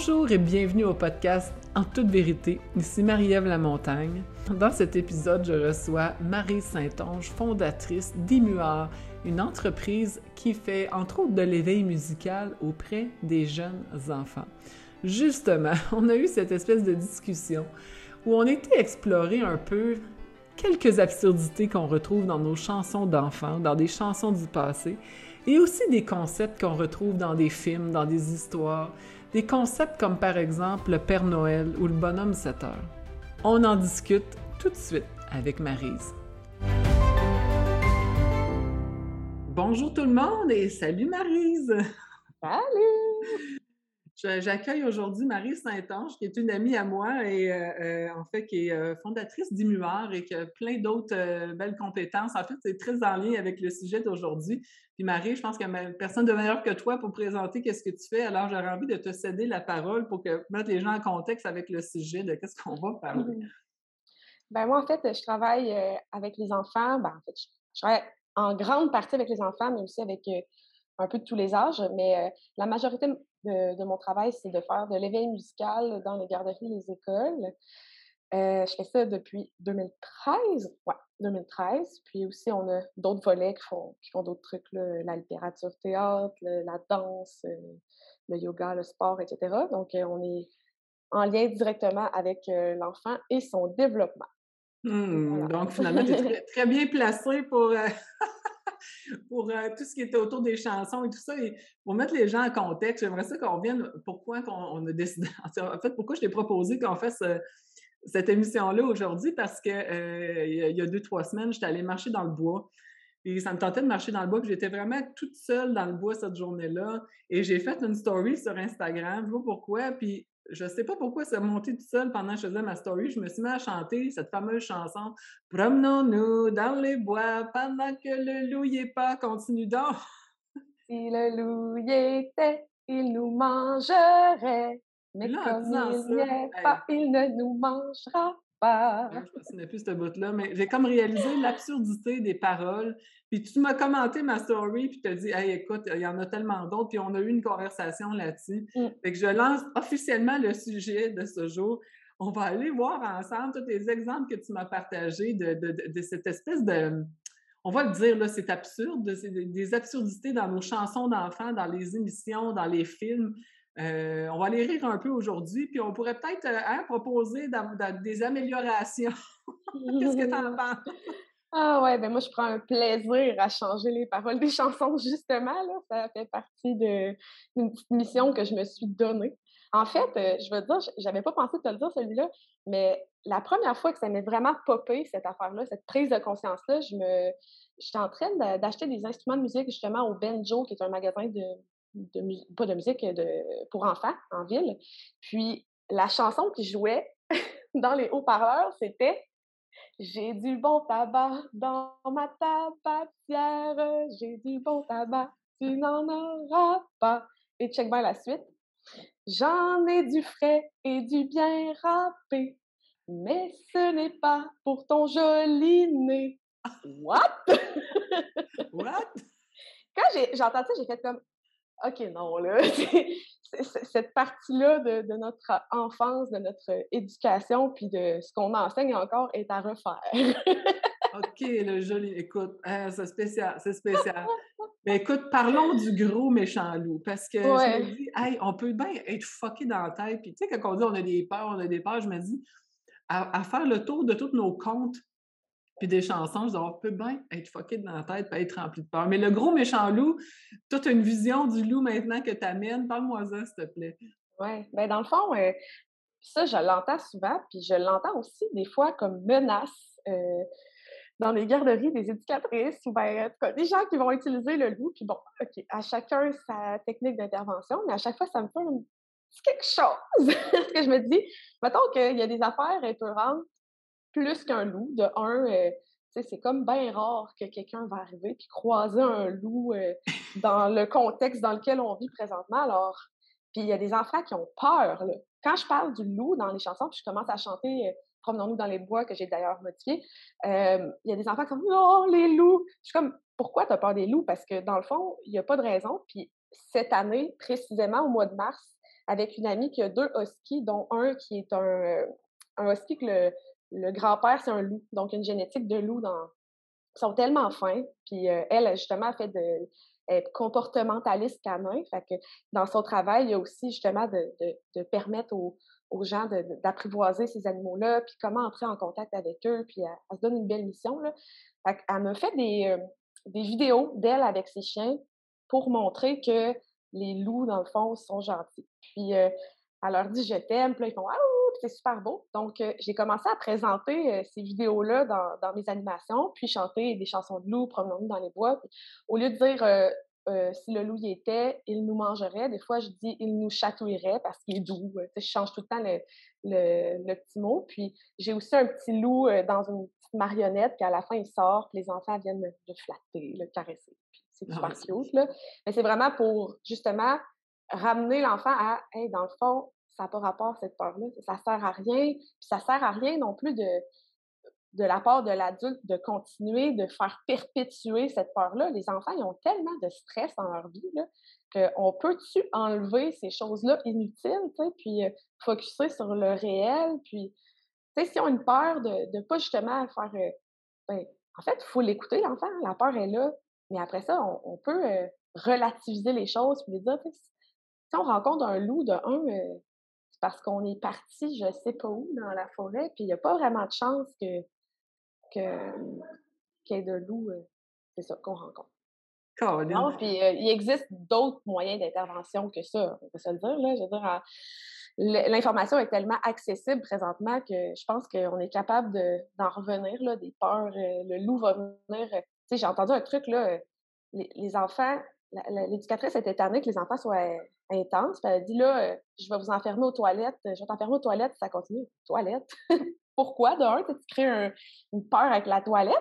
Bonjour et bienvenue au podcast En toute vérité. Ici Marie-Ève Lamontagne. Dans cet épisode, je reçois Marie Saint-Onge, fondatrice d'Imuar, une entreprise qui fait entre autres de l'éveil musical auprès des jeunes enfants. Justement, on a eu cette espèce de discussion où on était explorer un peu quelques absurdités qu'on retrouve dans nos chansons d'enfants, dans des chansons du passé, et aussi des concepts qu'on retrouve dans des films, dans des histoires, des concepts comme par exemple le Père Noël ou le bonhomme 7 heures. On en discute tout de suite avec Marise. Bonjour tout le monde et salut Marise! Salut! J'accueille aujourd'hui Marie Saint-Ange, qui est une amie à moi et euh, euh, en fait qui est euh, fondatrice d'Imuar et qui a plein d'autres belles compétences. En fait, c'est très en lien avec le sujet d'aujourd'hui. Puis Marie, je pense qu'il n'y a personne de meilleur que toi pour présenter qu'est-ce que tu fais. Alors j'aurais envie de te céder la parole pour que mettre les gens en contexte avec le sujet de qu'est-ce qu'on va parler. Ben moi, en fait, je travaille avec les enfants. Ben, en fait, je travaille en grande partie avec les enfants, mais aussi avec un peu de tous les âges, mais la majorité de, mon travail, c'est de faire de l'éveil musical dans les garderies les écoles. je fais ça depuis 2013. Ouais, 2013. Puis aussi, on a d'autres volets qui font, qui font d'autres trucs, la littérature théâtre, la danse, le yoga, le sport, etc. Donc, on est en lien directement avec l'enfant et son développement. Mmh, donc, finalement, tu es très, bien placé pour, pour euh, tout ce qui était autour des chansons et tout ça. Et pour mettre les gens en contexte, j'aimerais ça qu'on vienne pourquoi on a décidé, en fait, pourquoi je t'ai proposé qu'on fasse cette émission-là aujourd'hui, parce que euh, y a deux, trois semaines, j'étais allée marcher dans le bois. Et ça me tentait de marcher dans le bois, puis j'étais vraiment toute seule dans le bois cette journée-là. Et j'ai fait une story sur Instagram, je sais pas pourquoi, puis je sais pas pourquoi c'est monté tout seul pendant que je faisais ma story. Je me suis mis à chanter cette fameuse chanson Promenons-nous dans les bois pendant que le loup y est pas. Continue donc. Si le loup y était, il nous mangerait. Mais comme il n'y est pas, il ne nous mangera pas. Je ne me souviens plus ce bout-là, mais j'ai comme réalisé l'absurdité des paroles. Puis tu m'as commenté ma story, puis tu as dit, hey, écoute, il y en a tellement d'autres, puis on a eu une conversation là-dessus. Mm. Fait que je lance officiellement le sujet de ce jour. On va aller voir ensemble tous les exemples que tu m'as partagés de, de, cette espèce de. On va le dire, là, c'est absurde, des absurdités dans nos chansons d'enfants, dans les émissions, dans les films. Euh, on va aller rire un peu aujourd'hui, puis on pourrait peut-être euh, hein, proposer des améliorations. Qu'est-ce que tu en penses? Ah ouais, ben moi je prends un plaisir à changer les paroles des chansons, justement. Là. Ça fait partie d'une petite mission que je me suis donnée. En fait, euh, je veux dire, j'avais pas pensé te le dire celui-là, mais la première fois que ça m'est vraiment popé, cette affaire-là, cette prise de conscience-là, je me j'étais en train d'acheter des instruments de musique justement au Benjo, qui est un magasin de, de pas de musique de, pour enfants en ville. Puis la chanson qui jouait dans les haut-parleurs, c'était J'ai du bon tabac dans ma tabatière, j'ai du bon tabac, tu n'en auras pas. Et check bien la suite. J'en ai du frais et du bien râpé, mais ce n'est pas pour ton joli nez. What? What? Quand j'ai entendu ça, j'ai fait comme OK, non, là, cette partie-là de, notre enfance, de notre éducation, puis de ce qu'on enseigne encore est à refaire. OK, le joli. Écoute, hein, c'est spécial, c'est spécial. Mais écoute, parlons du gros méchant loup, parce que je me dis, hey, on peut bien être fucké dans la tête. Puis tu sais, quand on dit on a des peurs, on a des peurs, je me dis, à faire le tour de tous nos comptes puis des chansons, je dis, on peut bien être fucké dans la tête et être rempli de peur. Mais le gros méchant loup, as une vision du loup maintenant que tu amènes. Parle-moi ça, s'il te plaît. Oui, bien dans le fond, euh, ça, je l'entends souvent, puis je l'entends aussi des fois comme menace euh, dans les garderies des éducatrices ou bien, des gens qui vont utiliser le loup. Puis bon, OK, à chacun sa technique d'intervention, mais à chaque fois, ça me fait quelque chose. Parce que je me dis, mettons qu'il y a des affaires épeurantes plus qu'un loup. De un, euh, c'est comme bien rare que quelqu'un va arriver puis croiser un loup euh, dans le contexte dans lequel on vit présentement. Alors, puis il y a des enfants qui ont peur. Quand je parle du loup dans les chansons, puis je commence à chanter euh, Promenons-nous dans les bois, que j'ai d'ailleurs modifié, il y a des enfants qui sont Oh, les loups! Je suis comme Pourquoi tu as peur des loups? Parce que dans le fond, il n'y a pas de raison. Puis cette année, précisément au mois de mars, avec une amie qui a deux huskies, dont un qui est un, un husky que le, le grand-père, c'est un loup, donc une génétique de loup dans. Ils sont tellement fins. Puis elle, justement, fait de comportementaliste canin. Fait que dans son travail, il y a aussi justement de, de, permettre aux, gens d'apprivoiser ces animaux-là, puis comment entrer en contact avec eux, puis elle, se donne une belle mission. Là. Fait elle me fait des, des vidéos d'elle avec ses chiens pour montrer que les loups, dans le fond, sont gentils. Puis elle leur dit je t'aime, puis là, ils font Ah, c'est super beau. Donc, j'ai commencé à présenter ces vidéos-là dans, dans, mes animations, puis chanter des chansons de loups, promenons-nous dans les bois. au lieu de dire si le loup y était, il nous mangerait. Des fois, je dis il nous chatouillerait parce qu'il est doux. je change tout le temps le, le, petit mot. Puis j'ai aussi un petit loup dans une petite marionnette, puis à la fin, il sort, puis les enfants viennent le, flatter, le caresser. c'est ah super cute. Là. Mais c'est vraiment pour justement ramener l'enfant à hey, dans le fond, ça n'a pas rapport cette peur-là. Ça sert à rien. Puis ça sert à rien non plus de, de la part de l'adulte de continuer de faire perpétuer cette peur-là. Les enfants, ils ont tellement de stress dans leur vie qu'on peut-tu enlever ces choses-là inutiles, puis euh, focuser sur le réel, puis si on a une peur de ne pas justement faire... Euh, ben, en fait, il faut l'écouter, l'enfant. La peur est là. Mais après ça, on, peut euh, relativiser les choses, puis lui dire, si on rencontre un loup de un, parce qu'on est parti, je sais pas où, dans la forêt, puis il n'y a pas vraiment de chance que qu'il y ait de loups, c'est ça, qu'on rencontre. Non, puis il existe d'autres moyens d'intervention que ça, on peut se le dire. Là. Je veux dire, l'information est tellement accessible présentement que je pense qu'on est capable d'en revenir, là, des peurs. le loup va venir. Tu sais, j'ai entendu un truc, là, les, enfants, l'éducatrice était étonnée que les enfants soient intenses. elle a dit, là, je vais vous enfermer aux toilettes. Je vais t'enfermer aux toilettes, ça continue. Toilettes? pourquoi, d'un, tu crées une peur avec la toilette,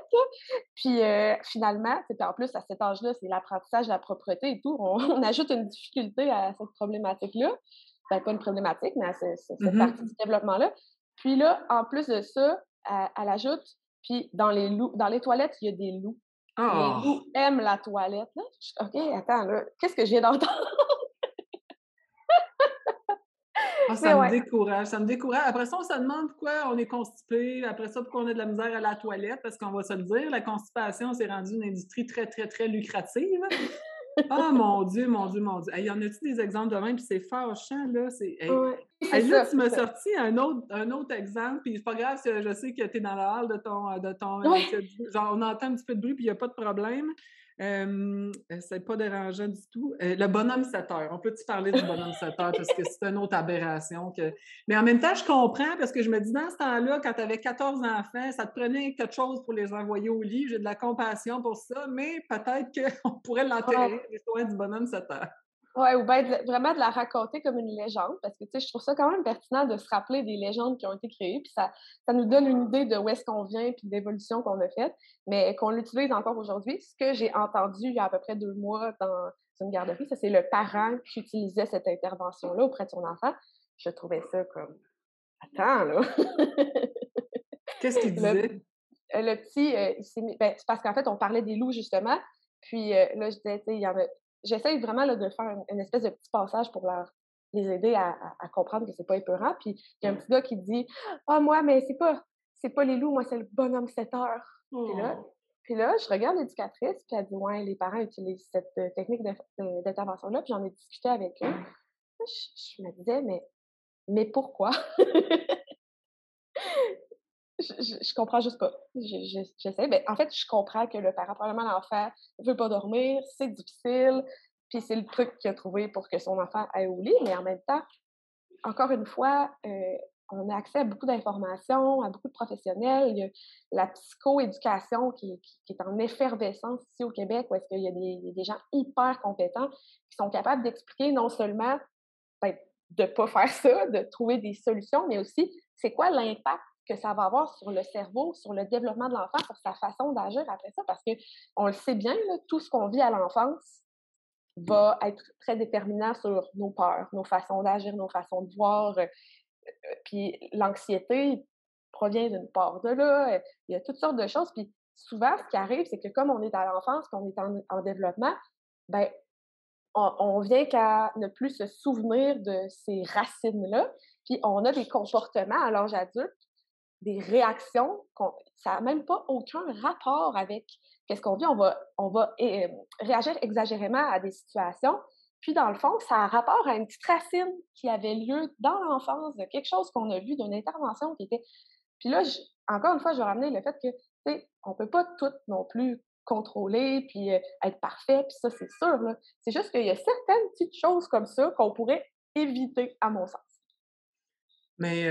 puis euh, finalement, en plus, à cet âge-là, c'est l'apprentissage de la propreté et tout, on, ajoute une difficulté à cette problématique-là, ben, pas une problématique, mais à cette mmh partie du développement-là. Puis là, en plus de ça, elle, ajoute, puis dans les, loups, dans les toilettes, il y a des loups. Les oh! aiment la toilette. OK, attends, là, qu'est-ce que j'ai d'entendre? Ah, ça me décourage, ça me décourage. Après ça, on se demande pourquoi on est constipé. Après ça, pourquoi on a de la misère à la toilette, parce qu'on va se le dire, la constipation, s'est rendue une industrie très, très, très lucrative. Ah, mon Dieu, mon Dieu, mon Dieu. Il y en a-tu des exemples de même? Puis c'est fâchant, là. C'est, là, tu m'as sorti un autre, un autre exemple, puis c'est pas grave, je sais que tu es dans la halle de ton... De ton genre, on entend un petit peu de bruit, puis il n'y a pas de problème. Euh, c'est pas dérangeant du tout. le bonhomme 7 heures. On peut-tu parler du bonhomme 7 heures parce que c'est une autre aberration. Que... Mais en même temps, je comprends parce que je me dis, dans ce temps-là, quand tu avais 14 enfants, ça te prenait quelque chose pour les envoyer au lit. J'ai de la compassion pour ça, mais peut-être qu'on pourrait l'enterrer, l'histoire du bonhomme 7 heures. Oui, ou bien vraiment de la raconter comme une légende, parce que tu sais, je trouve ça quand même pertinent de se rappeler des légendes qui ont été créées, puis ça, ça nous donne une idée de où est-ce qu'on vient, puis de l'évolution qu'on a faite, mais qu'on l'utilise encore aujourd'hui. Ce que j'ai entendu il y a à peu près deux mois dans une garderie, ça c'est le parent qui utilisait cette intervention-là auprès de son enfant. Je trouvais ça comme Attends, là! Qu'est-ce qu'il disait? Le, petit, euh, ben, c'est parce qu'en fait, on parlait des loups, justement. Puis euh, là, je disais, il y en a j'essaie vraiment là, de faire une, espèce de petit passage pour leur, les aider à, comprendre que c'est pas épeurant. Puis il y a un petit gars qui dit Ah, moi, mais c'est pas, c'est pas les loups, moi, c'est le bonhomme 7 heures. Puis, là, oh. puis là, je regarde l'éducatrice, puis elle dit Ouais, les parents utilisent cette euh, technique d'intervention-là, puis j'en ai discuté avec eux. Je, me disais, mais, mais pourquoi? Je, je, comprends juste pas. J'essaie. Ben, en fait, je comprends que le parent, probablement l'enfant, veut pas dormir, c'est difficile, puis c'est le truc qu'il a trouvé pour que son enfant aille au lit, mais en même temps, encore une fois, euh, on a accès à beaucoup d'informations, à beaucoup de professionnels. Il y a la psychoéducation qui, qui, est en effervescence ici au Québec, où est-ce qu'il y a des, des, gens hyper compétents qui sont capables d'expliquer non seulement ben, de ne pas faire ça, de trouver des solutions, mais aussi c'est quoi l'impact que ça va avoir sur le cerveau, sur le développement de l'enfant, sur sa façon d'agir après ça, parce qu'on le sait bien, tout ce qu'on vit à l'enfance va être très déterminant sur nos peurs, nos façons d'agir, nos façons de voir. Euh, euh, puis l'anxiété provient d'une part de là. Euh, il y a toutes sortes de choses. Puis souvent, ce qui arrive, c'est que comme on est à l'enfance, qu'on est en, développement, ben on, vient qu'à ne plus se souvenir de ces racines-là, puis on a des comportements à l'âge adulte, des réactions, ça n'a même pas aucun rapport avec qu'est-ce qu'on vit. On va, on va réagir exagérément à des situations, puis dans le fond, ça a rapport à une petite racine qui avait lieu dans l'enfance, de quelque chose qu'on a vu, d'une intervention qui était... Puis là, encore une fois, je vais ramener le fait que, tu sais, on ne peut pas tout non plus contrôler, puis euh, être parfait, puis ça, c'est sûr. C'est juste qu'il y a certaines petites choses comme ça qu'on pourrait éviter, à mon sens. Mais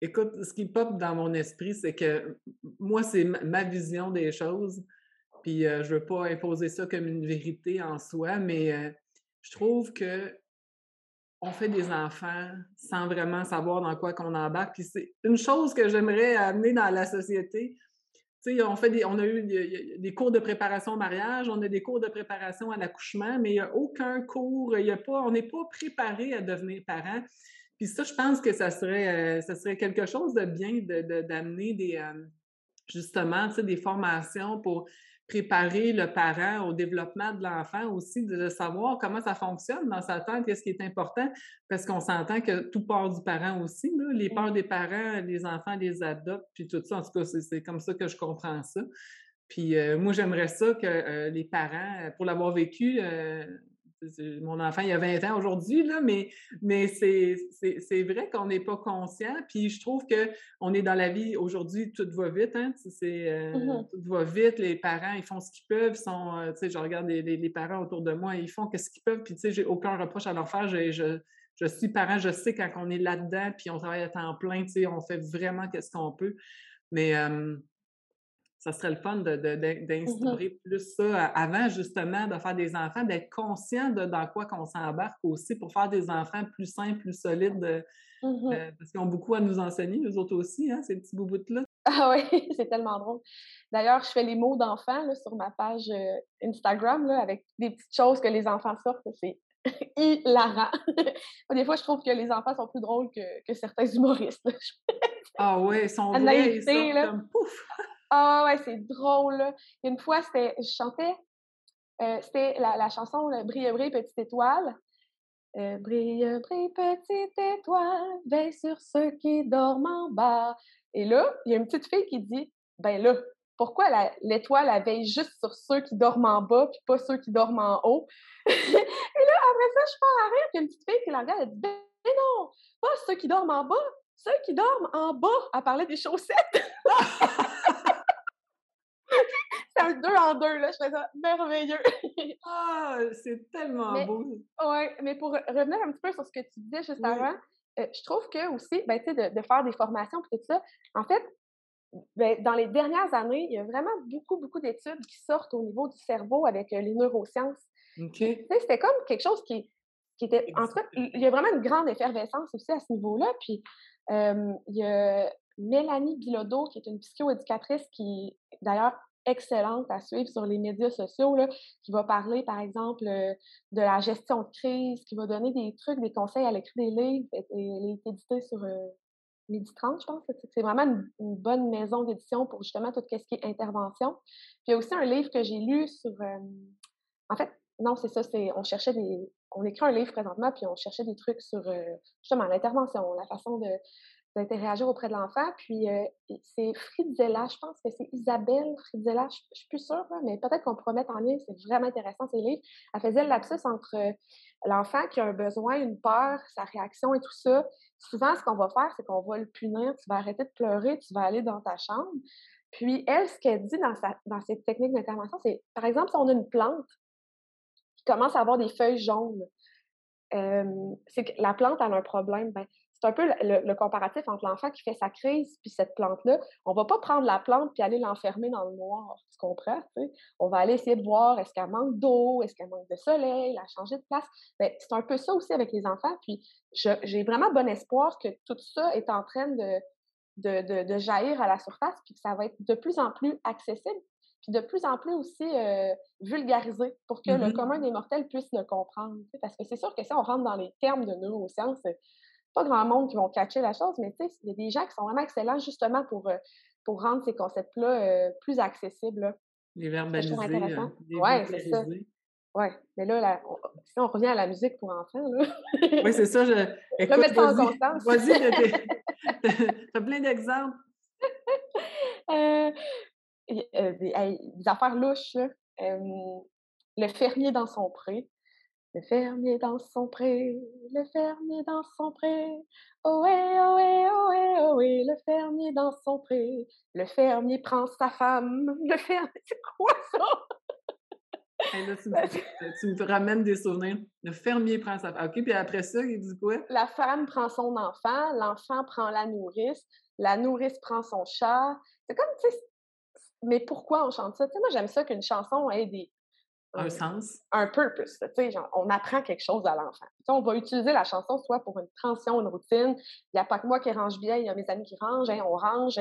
écoute, ce qui pop dans mon esprit, c'est que moi, c'est ma vision des choses. Puis je je veux pas imposer ça comme une vérité en soi, mais je trouve que on fait des enfants sans vraiment savoir dans quoi qu'on embarque. Puis c'est une chose que j'aimerais amener dans la société, on, fait des, on a eu des, cours de préparation au mariage, on a des cours de préparation à l'accouchement, mais il n'y a aucun cours, y a pas, on n'est pas préparé à devenir parent. Puis ça, je pense que ça serait, euh, ça serait quelque chose de bien d'amener de, des, euh, justement, des formations pour préparer le parent au développement de l'enfant aussi, de savoir comment ça fonctionne dans sa tête, qu'est-ce qui est important, parce qu'on s'entend que tout part du parent aussi. Les peurs des parents, les enfants les adoptent, puis tout ça. En tout cas, c'est comme ça que je comprends ça. Puis euh, moi, j'aimerais ça que euh, les parents, pour l'avoir vécu, euh, mon enfant, il a 20 ans aujourd'hui, là, mais, mais c'est vrai qu'on n'est pas conscient. Puis je trouve qu'on est dans la vie aujourd'hui, tout va vite. Hein, euh, mmh Tout va vite. Les parents, ils font ce qu'ils peuvent. Sont, euh, je regarde les, les, parents autour de moi, ils font ce qu'ils peuvent. Puis j'ai aucun reproche à leur faire. Je, je, suis parent, je sais quand on est là-dedans, puis on travaille à temps plein, on fait vraiment ce qu'on peut. Mais ça serait le fun d'instaurer plus ça avant justement de faire des enfants, d'être conscient de dans quoi qu'on s'embarque aussi pour faire des enfants plus sains, plus solides, euh, mmh euh, parce qu'ils ont beaucoup à nous enseigner, nous autres aussi, hein, ces petits boubous-là. Ah oui, c'est tellement drôle. D'ailleurs, je fais les mots d'enfants sur ma page euh, Instagram là, avec des petites choses que les enfants sortent. C'est hilarant. des fois, je trouve que les enfants sont plus drôles que, certains humoristes. ah oui, ils sont vrais, ils sont comme pouf! Ah ouais, c'est drôle. Une fois, c'était, je chantais, euh, c'était la, chanson Brille, brille, petite étoile. Euh, brille, brille, petite étoile, veille sur ceux qui dorment en bas. Et là, il y a une petite fille qui dit Ben là, pourquoi l'étoile, elle veille juste sur ceux qui dorment en bas, puis pas ceux qui dorment en haut? et là, après ça, je pars à rire, puis une petite fille qui la regarde, elle dit Ben non, pas ceux qui dorment en bas, ceux qui dorment en bas. Elle parlait des chaussettes. c'est un deux en deux, là. Je fais ça merveilleux. ah, c'est tellement beau. Oui, mais pour revenir un petit peu sur ce que tu disais juste avant, euh, je trouve que aussi, ben, tu sais, de, faire des formations et tout ça, en fait, ben, dans les dernières années, il y a vraiment beaucoup, beaucoup d'études qui sortent au niveau du cerveau avec euh, les neurosciences. C'était comme quelque chose qui, qui était. En fait, il y a vraiment une grande effervescence aussi à ce niveau-là. Puis, il y a Mélanie Bilodeau, qui est une psychoéducatrice qui, d'ailleurs, excellente à suivre sur les médias sociaux, qui va parler, par exemple, euh, de la gestion de crise, qui va donner des trucs, des conseils. Elle écrit des livres. Elle, est éditée sur euh, Midi 30, je pense. C'est vraiment une, bonne maison d'édition pour justement tout ce qui est intervention. Puis il y a aussi un livre que j'ai lu sur... Euh, en fait, non, c'est ça, c'est on cherchait des... On écrit un livre présentement, puis on cherchait des trucs sur justement l'intervention, la façon de d'interagir auprès de l'enfant. Puis euh, c'est Fritzella, je pense que c'est Isabelle Fritzella, je, ne suis plus sûre, mais peut-être qu'on pourrait mettre en lien, c'est vraiment intéressant ces livres. Elle faisait le lapsus entre euh, l'enfant qui a un besoin, une peur, sa réaction et tout ça. Souvent, ce qu'on va faire, c'est qu'on va le punir, tu vas arrêter de pleurer, tu vas aller dans ta chambre. Puis elle, ce qu'elle dit dans, sa, dans cette technique d'intervention, c'est, par exemple, si on a une plante qui commence à avoir des feuilles jaunes, euh, c'est que la plante a un problème. Ben, c'est un peu le, comparatif entre l'enfant qui fait sa crise puis cette plante-là. On va pas prendre la plante puis aller l'enfermer dans le noir, tu comprends? On va aller essayer de voir est-ce qu'elle manque d'eau, est-ce qu'elle manque de soleil, la changer de place. C'est un peu ça aussi avec les enfants. Puis j'ai vraiment bon espoir que tout ça est en train de, de, jaillir à la surface puis que ça va être de plus en plus accessible puis de plus en plus aussi euh, vulgarisé pour que le mm-hmm. commun des mortels puisse le comprendre. Parce que c'est sûr que si on rentre dans les termes de neurosciences, pas grand monde qui vont catcher la chose, mais tu sais, il y a des gens qui sont vraiment excellents justement pour, euh, pour rendre ces concepts-là euh, plus accessibles. Les verbaliser. Oui, c'est ça. Ouais, mais là, on, si on revient à la musique pour enfants, là. oui, c'est ça. Je, écoute, mettre ça en constance. Vas-y, tu as plein d'exemples. Euh, euh, des, affaires louches, le fermier dans son pré. Le fermier dans son pré, le fermier dans son pré. Oh ouais, oh ouais, oh ouais, oh ouais, le fermier dans son pré. Le fermier prend sa femme. Le fermier, c'est quoi ça? tu, me, ramènes des souvenirs. Le fermier prend sa femme. OK, puis après ça, il dit quoi? La femme prend son enfant, l'enfant prend la nourrice, la nourrice prend son chat. C'est comme, tu sais, mais pourquoi on chante ça? Tu sais, moi, j'aime ça qu'une chanson ait des, un sens. Un purpose. Tu sais, genre, on apprend quelque chose à l'enfant. on va utiliser la chanson soit pour une transition, une routine. Il n'y a pas que moi qui range bien, il y a mes amis qui rangent, hein, on range.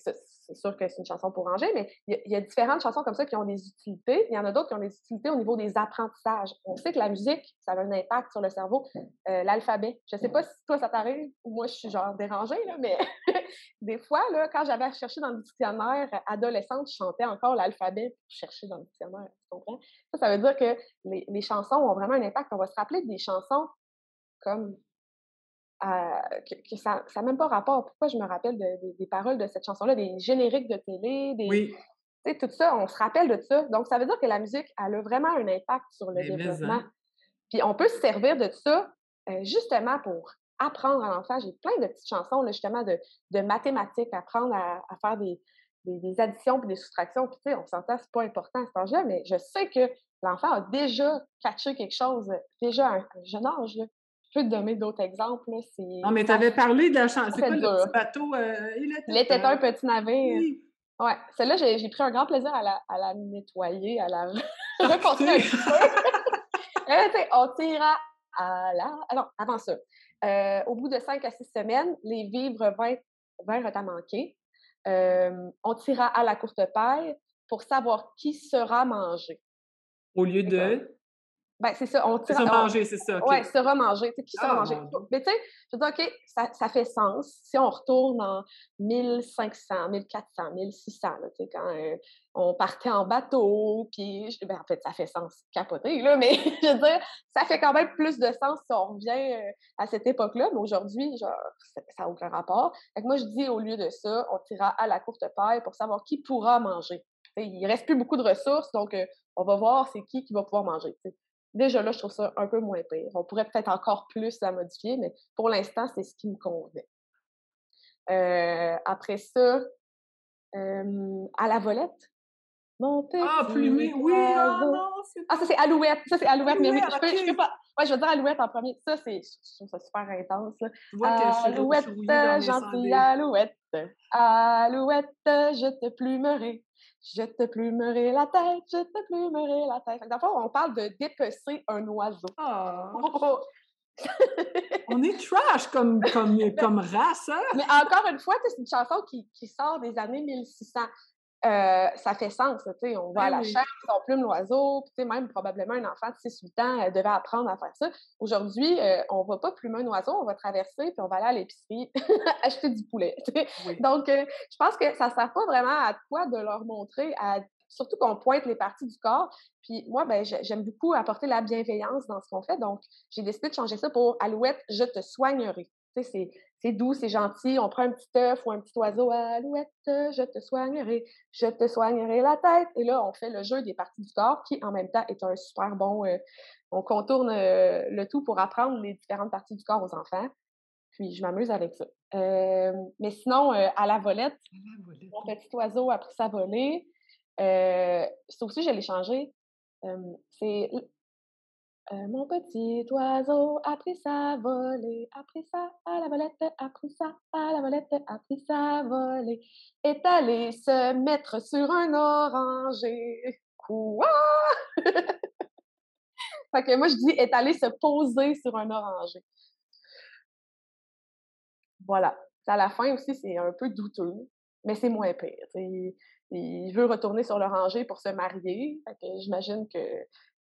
C'est sûr que c'est une chanson pour ranger, mais il y, a, différentes chansons comme ça qui ont des utilités. Il y en a d'autres qui ont des utilités au niveau des apprentissages. On sait que la musique, ça a un impact sur le cerveau. Euh, l'alphabet. Je ne sais pas si toi, ça t'arrive ou moi, je suis genre dérangée, là, mais des fois, là, quand j'avais cherché dans le dictionnaire adolescente, je chantais encore l'alphabet pour chercher dans le dictionnaire. Tu comprends? Ça, ça veut dire que les, les chansons ont vraiment un impact. On va se rappeler des chansons comme que, ça n'a même pas rapport. Pourquoi je me rappelle des paroles de cette chanson-là, des génériques de télé, des, oui. tout ça, on se rappelle de ça. Donc, ça veut dire que la musique, elle a vraiment un impact sur le développement. Puis on peut se servir de ça euh, justement pour apprendre à l'enfant. J'ai plein de petites chansons, là, justement, de, de mathématiques, apprendre à, faire des, des, additions puis des soustractions. Puis, tu sais, on s'entend, c'est pas important à cet âge-là, mais je sais que l'enfant a déjà catché quelque chose, déjà à un, jeune âge. Là peux te donner d'autres exemples. Non, mais tu avais parlé de la chanson. C'est quoi le petit bateau? Euh, il était, un petit navire. Oui. Ouais, celle-là, j'ai pris un grand plaisir à la, à la nettoyer, à la reconstruire un petit peu. on tira à la... Alors, avant ça, euh, au bout de cinq à six semaines, les vivres vinrent, à manquer. Euh, on tira à la courte paille pour savoir qui sera mangé. Au lieu de... Ben, c'est ça. On tire, manger, c'est ça. Oui, sera manger. Tu sais, qui sera ah, manger. Mais tu sais, je dis, OK, ça, ça, fait sens. Si on retourne en 1500, 1400, 1600, là, tu sais, quand euh, on partait en bateau, puis, ben, en fait, ça fait sens capoter, là, mais je veux dire, ça fait quand même plus de sens si on revient euh, à cette époque-là. Mais aujourd'hui, genre, ça n'a aucun rapport. Fait que moi, je dis, au lieu de ça, on tirera à la courte paille pour savoir qui pourra manger. il ne reste plus beaucoup de ressources, donc euh, on va voir c'est qui qui va pouvoir manger. Déjà là, je trouve ça un peu moins pire. On pourrait peut-être encore plus la modifier, mais pour l'instant, c'est ce qui me convient. Euh, après ça, à la volette. Mon petit ah, plumé, oui, ah non, Ah, ça c'est Alouette, ça c'est Alouette, mais oui, je peux, je peux pas. Ouais, je vais dire Alouette en premier. Ça, c'est, je trouve ça super intense. Là. Tu vois que Alouette, gentille Alouette, Alouette, je te plumerai. Je te plumerai la tête, je te plumerai la tête. D'abord, on parle de dépecer un oiseau. Oh. on est trash comme, comme, comme race, hein? Mais encore une fois, c'est une chanson qui, qui, sort des années 1600. Euh, ça fait sens, tu sais, on va à ben la chasse, on plume l'oiseau, même probablement un enfant de 6-8 ans euh, devait apprendre à faire ça. Aujourd'hui, euh, on va pas plumer un oiseau, on va traverser, puis on va aller à l'épicerie acheter du poulet. Donc, je pense que ça sert pas vraiment à quoi de leur montrer, surtout qu'on pointe les parties du corps. Puis moi, ben, j'aime beaucoup apporter la bienveillance dans ce qu'on fait, donc j'ai décidé de changer ça pour Alouette, je te soignerai. Tu sais, c'est doux, c'est gentil. On prend un petit œuf ou un petit oiseau, alouette, je te soignerai, je te soignerai la tête. Et là, on fait le jeu des parties du corps qui, en même temps, est un super bon. Euh, on contourne euh, le tout pour apprendre les différentes parties du corps aux enfants. Puis, je m'amuse avec ça. Euh, mais sinon, à la volette, mon petit oiseau a pris sa volée. ça aussi, je l'ai changé. c'est euh, mon petit oiseau a pris sa volée, a pris ça à la volette, a pris ça à la volette, a pris sa volée, est allé se mettre sur un oranger. Quoi? fait moi, je dis est allé se poser sur un oranger. Voilà. À la fin aussi, c'est un peu douteux, mais c'est moins pire. Il, veut retourner sur l'oranger pour se marier. J'imagine que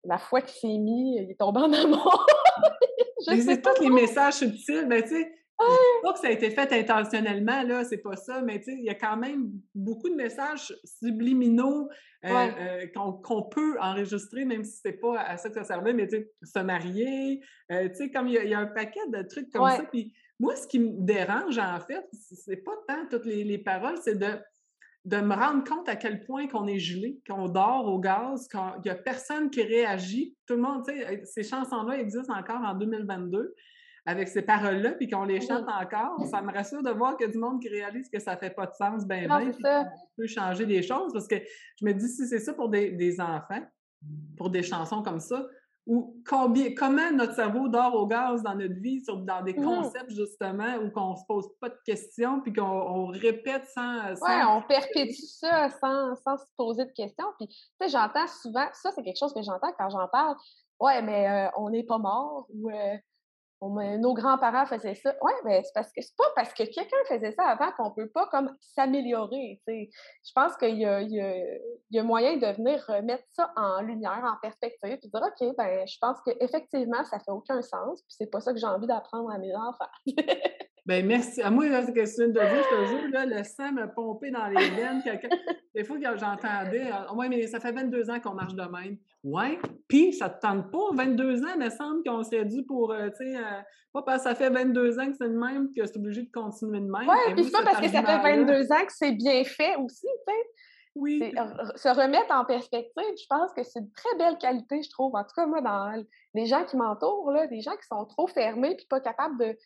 la foi qui s'est mis, il est tombé en amour. je sais tous les messages subtils, mais tu sais, Pas que ça a été fait intentionnellement, là, c'est pas ça, mais il y a quand même beaucoup de messages subliminaux euh, euh, qu'on peut enregistrer, même si c'est pas à ça que ça servait, mais se marier, euh, tu sais, comme il y, a un paquet de trucs comme ça. Puis moi, ce qui me dérange, en fait, c'est pas tant toutes les, paroles, c'est de, de me rendre compte à quel point qu'on est gelé, qu'on dort au gaz, qu'il n'y a personne qui réagit. Tout le monde, tu sais, ces chansons-là existent encore en 2022 avec ces paroles-là, puis qu'on les chante encore, ça me rassure de voir qu'il y a du monde qui réalise que ça fait pas de sens, ben, ben, on peut changer des choses, parce que je me dis, si c'est ça pour des, enfants, pour des chansons comme ça, ou combien, comment notre cerveau dort au gaz dans notre vie, sur, dans des mmh. concepts justement où qu'on se pose pas de questions, puis qu'on répète sans, sans... Oui, on perpétue ça sans, sans, se poser de questions. Puis, tu sais, j'entends souvent, ça c'est quelque chose que j'entends quand j'en parle, ouais, mais euh, on n'est pas mort, ou euh, nos grands-parents faisaient ça. Oui, mais c'est parce que c'est pas parce que quelqu'un faisait ça avant qu'on peut pas comme s'améliorer. Je pense qu'il y a, y, a, moyen de venir remettre ça en lumière, en perspective, puis dire OK, ben je pense qu'effectivement, ça fait aucun sens, puis c'est pas ça que j'ai envie d'apprendre à mes enfants. Ben merci. À moi, c'est que une de vous, je te jure, là, le sang me pompé dans les veines. Des fois, j'entendais, euh, ouais, mais ça fait 22 ans qu'on marche de même. Ouais. Puis, ça te tente pas. 22 ans, il me semble qu'on serait dû pour, euh, tu sais, euh, pas parce que ça fait 22 ans que c'est le même que c'est obligé de continuer de même. Oui, puis c'est pas parce que ça fait 22 ans que c'est bien fait aussi, tu sais. Oui. Se remettre en perspective, je pense que c'est une très belle qualité, je trouve. En tout cas, moi, dans les gens qui m'entourent, des gens qui sont trop fermés puis pas capables de,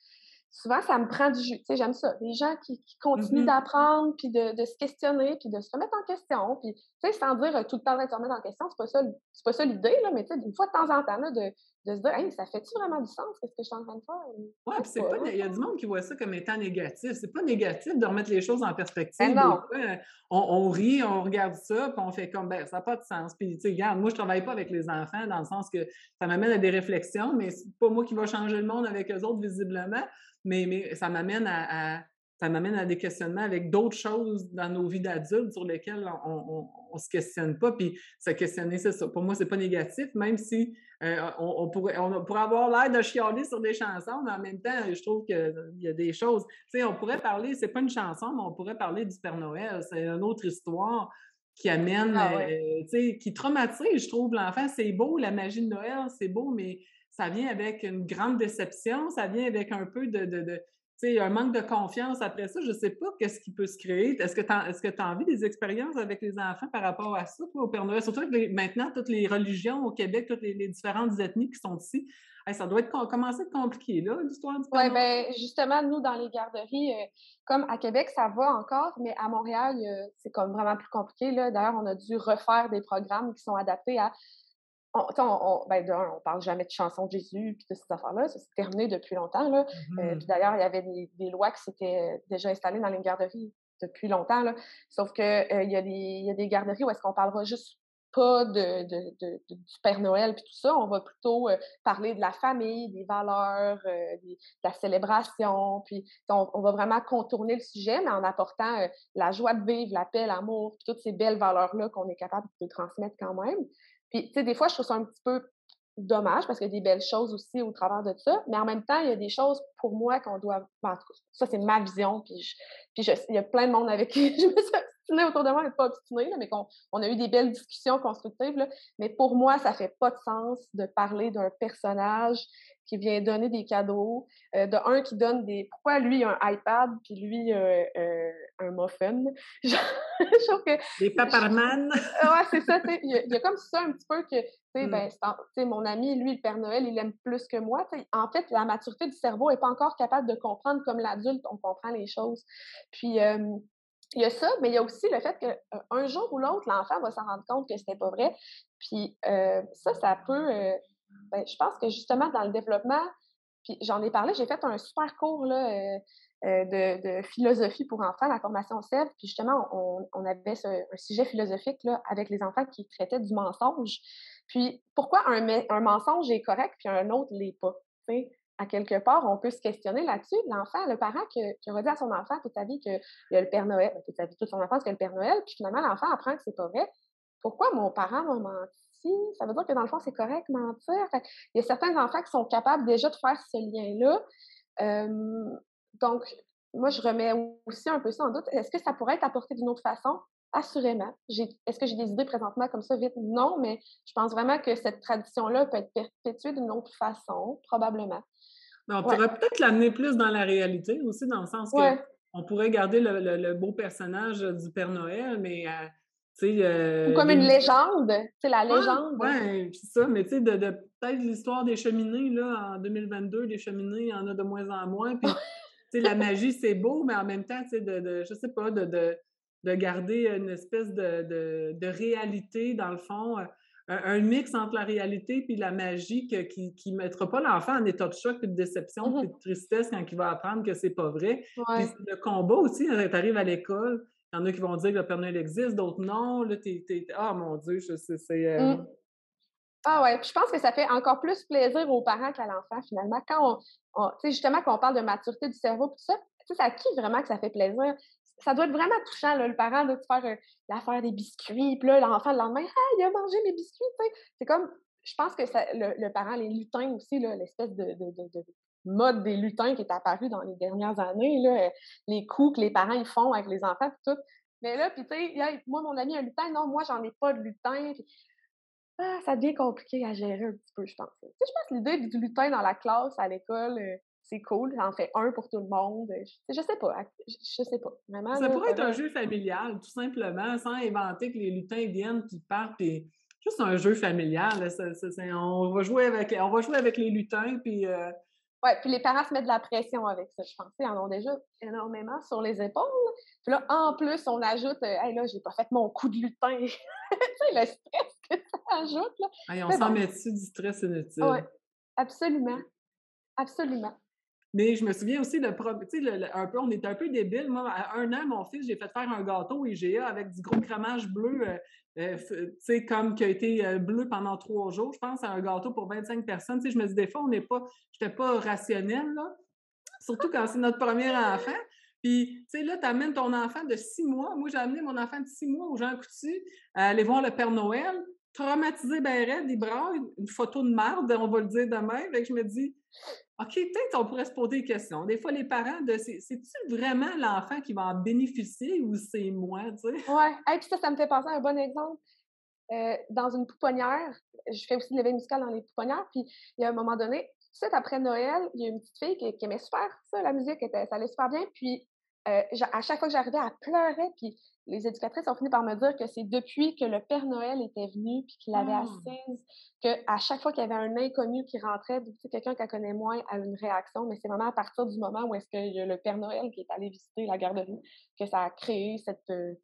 souvent, ça me prend du jus. Tu sais, j'aime ça. Des gens qui, continuent mm-hmm. d'apprendre, puis de, se questionner, puis de se remettre en question. Puis, tu sais, sans dire euh, tout le temps de se remettre en question, c'est pas ça, pas ça l'idée, là, mais tu sais, une fois de temps en temps, là, de, de se dire, hey, ça fait-tu vraiment du sens, qu'est-ce que je suis en train de faire? Oui, puis c'est pas, il y a du monde qui voit ça comme étant négatif. C'est pas négatif de remettre les choses en perspective. Ben non. Euh, on, rit, on regarde ça, puis on fait comme, ben, ça n'a pas de sens. Puis, tu sais, regarde, moi, je travaille pas avec les enfants dans le sens que ça m'amène à des réflexions, mais c'est pas moi qui va changer le monde avec eux autres, visiblement mais, mais ça m'amène à, ça m'amène à des questionnements avec d'autres choses dans nos vies d'adultes sur lesquelles on ne se questionne pas. Puis se questionner, c'est ça. Pour moi, c'est pas négatif, même si euh, on, pourrait, on pourrait avoir l'air de chialer sur des chansons, mais en même temps, je trouve qu'il y a des choses. Tu sais, on pourrait parler, c'est pas une chanson, mais on pourrait parler du Père Noël. C'est une autre histoire qui amène, ah euh, tu sais, qui traumatise, je trouve, l'enfant. C'est beau, la magie de Noël, c'est beau, mais ça vient avec une grande déception, ça vient avec un peu de, de, un manque de confiance après ça. Je ne sais pas qu'est-ce qui peut se créer. Est-ce que tu as, est as, envie des expériences avec les enfants par rapport à ça, au Père Noël? Surtout avec maintenant, toutes les religions au Québec, toutes les, différentes ethnies qui sont ici. ça doit être commencer à être compliqué, là, l'histoire du Père Oui, bien, justement, nous, dans les garderies, euh, comme à Québec, ça va encore, mais à Montréal, c'est comme vraiment plus compliqué. D'ailleurs, on a dû refaire des programmes qui sont adaptés à on, on, ben, on parle jamais de chansons de Jésus puis de ces affaires-là. Ça s'est terminé depuis longtemps. Là. Euh, mmh d'ailleurs, il y avait des, lois qui s'étaient déjà installées dans les garderies depuis longtemps. Là. Sauf qu'il euh, il, y a des, y a des garderies où est-ce qu'on parlera juste pas de, du Père Noël puis tout ça. On va plutôt euh, parler de la famille, des valeurs, de la célébration. Puis on, va vraiment contourner le sujet, mais en apportant la joie de vivre, la paix, l'amour, toutes ces belles valeurs-là qu'on est capable de transmettre quand même. Puis, tu sais, des fois, je trouve ça un petit peu dommage parce qu'il y a des belles choses aussi au travers de ça, mais en même temps, il y a des choses pour moi qu'on doit. ça, c'est ma vision, puis, puis il y a plein de monde avec qui je me suis obstinée autour de moi, mais pas obstinée, mais qu'on on a eu des belles discussions constructives. Là, mais pour moi, ça fait pas de sens de parler d'un personnage qui vient donner des cadeaux. Euh, de un qui donne des. Pourquoi lui un iPad puis lui euh, euh, un muffin? je trouve que. Des paparman. ouais, c'est ça. Il y, a comme ça un petit peu que. Mm. Ben, mon ami, lui, le Père Noël, il aime plus que moi. En fait, la maturité du cerveau n'est pas encore capable de comprendre comme l'adulte, on comprend les choses. Puis, il y a ça, mais il y a aussi le fait qu'un jour ou l'autre, l'enfant va s'en rendre compte que c'était pas vrai. Puis ça, ça peut ben, je pense que justement, dans le développement, puis j'en ai parlé, j'ai fait un super cours là, euh, euh, de, philosophie pour enfants, la formation CEV, puis justement, on, avait un sujet philosophique là, avec les enfants qui traitaient du mensonge. Puis pourquoi un, un mensonge est correct puis un autre l'est pas? à quelque part, on peut se questionner là-dessus. L'enfant, le parent qui, qui a dit à son enfant toute sa vie qu'il y a le Père Noël, toute sa vie, toute son enfance qu'il y a le Père Noël, puis finalement, l'enfant apprend que c'est pas vrai. Pourquoi mon parent m'a menti? Ça veut dire que dans le fond, c'est correct mentir. il y a certains enfants qui sont capables déjà de faire ce lien-là. Donc, moi, je remets aussi un peu ça en doute. Est-ce que ça pourrait être apporté d'une autre façon? Assurément. Est-ce que j'ai des idées présentement comme ça vite? Non, mais je pense vraiment que cette tradition-là peut être perpétuée d'une autre façon, probablement. Mais on pourrait peut-être l'amener plus dans la réalité aussi, dans le sens que on pourrait garder le, beau personnage du Père Noël, mais euh, euh, comme une légende, c'est la légende. Oui, c'est ça, mais tu sais, de, peut-être l'histoire des cheminées, là, en 2022, les cheminées, il y en a de moins en moins. Puis, la magie, c'est beau, mais en même temps, tu sais, de, de, je sais pas, de, de, garder une espèce de, réalité, dans le fond, euh, un, mix entre la réalité puis la magie qui ne mettra pas l'enfant en état de choc puis de déception puis de tristesse quand il va apprendre que c'est pas vrai. Puis le combat aussi, quand tu arrives à l'école, il y en a qui vont dire que le Père Noël existe, d'autres non. Là, t'es, Ah mon Dieu, c'est. Euh, mmh. Ah ouais, je pense que ça fait encore plus plaisir aux parents qu'à l'enfant, finalement. Quand on, sais, justement, quand on parle de maturité du cerveau, tout ça, c'est à qui vraiment que ça fait plaisir? Ça doit être vraiment touchant, là, le parent, de faire euh, l'affaire des biscuits, puis là, l'enfant, le lendemain, ah, il a mangé mes biscuits, C'est comme, je pense que le, parent, les lutins aussi, l'espèce de, mode des lutins qui est apparu dans les dernières années, là, euh, les coups que les parents font avec les enfants, tout. Mais là, puis tu sais, moi, mon ami un lutin, non, moi, j'en ai pas de lutin. Ah, ça devient compliqué à gérer un petit peu, je pense. Tu sais, je pense que l'idée du lutin dans la classe, à l'école, euh, c'est cool, j'en fais un pour tout le monde. Je, sais pas, je, sais pas. ça pourrait être un jeu familial, tout simplement, sans inventer que les lutins viennent puis partent, puis juste un jeu familial. on, va jouer avec, on va jouer avec les lutins, puis euh, oui, puis les parents se mettent de la pression avec ça. Je pense qu'ils en ont déjà énormément sur les épaules. Puis là, en plus, on ajoute euh, Hey, là, j'ai pas fait mon coup de lutin. tu sais, le stress que ça ajoute. Là. on s'en met dessus du stress inutile? Oui, absolument. Absolument. Mais je me souviens aussi, sais, un peu, on était un peu débile. Moi, à un an, mon fils, j'ai fait faire un gâteau IGA avec du gros cramage bleu, euh, euh, tu sais, comme qui a été euh, bleu pendant trois jours, je pense, à un gâteau pour 25 personnes. Tu sais, je me dis, des fois, on n'est pas, je n'étais pas rationnelle, là. Surtout quand c'est notre premier enfant. Puis, tu sais, là, tu amènes ton enfant de six mois. Moi, j'ai amené mon enfant de six mois au Jean Coutu à aller voir le Père Noël. Traumatisé, ben raide, il une photo de marde, on va le dire demain. Fait je me dis, OK, peut-être on pourrait se poser des questions. Des fois, les parents, de c'est-tu vraiment l'enfant qui va en bénéficier ou c'est moi, tu sais? Oui. Et puis ça, ça me fait penser à un bon exemple. Euh, dans une pouponnière, je fais aussi de l'éveil musical dans les pouponnières, puis il y a un moment donné, tout après Noël, il y a une petite fille qui, aimait super ça, la musique, ça allait super bien, puis euh, à chaque fois que j'arrivais, elle pleurait, puis les éducatrices ont fini par me dire que c'est depuis que le Père Noël était venu puis qu'il l'avait mmh. assise, qu'à chaque fois qu'il y avait un inconnu qui rentrait, quelqu'un qu'elle connaît moins a une réaction, mais c'est vraiment à partir du moment où est-ce que y a le Père Noël qui est allé visiter la garderie que ça a créé cette, euh,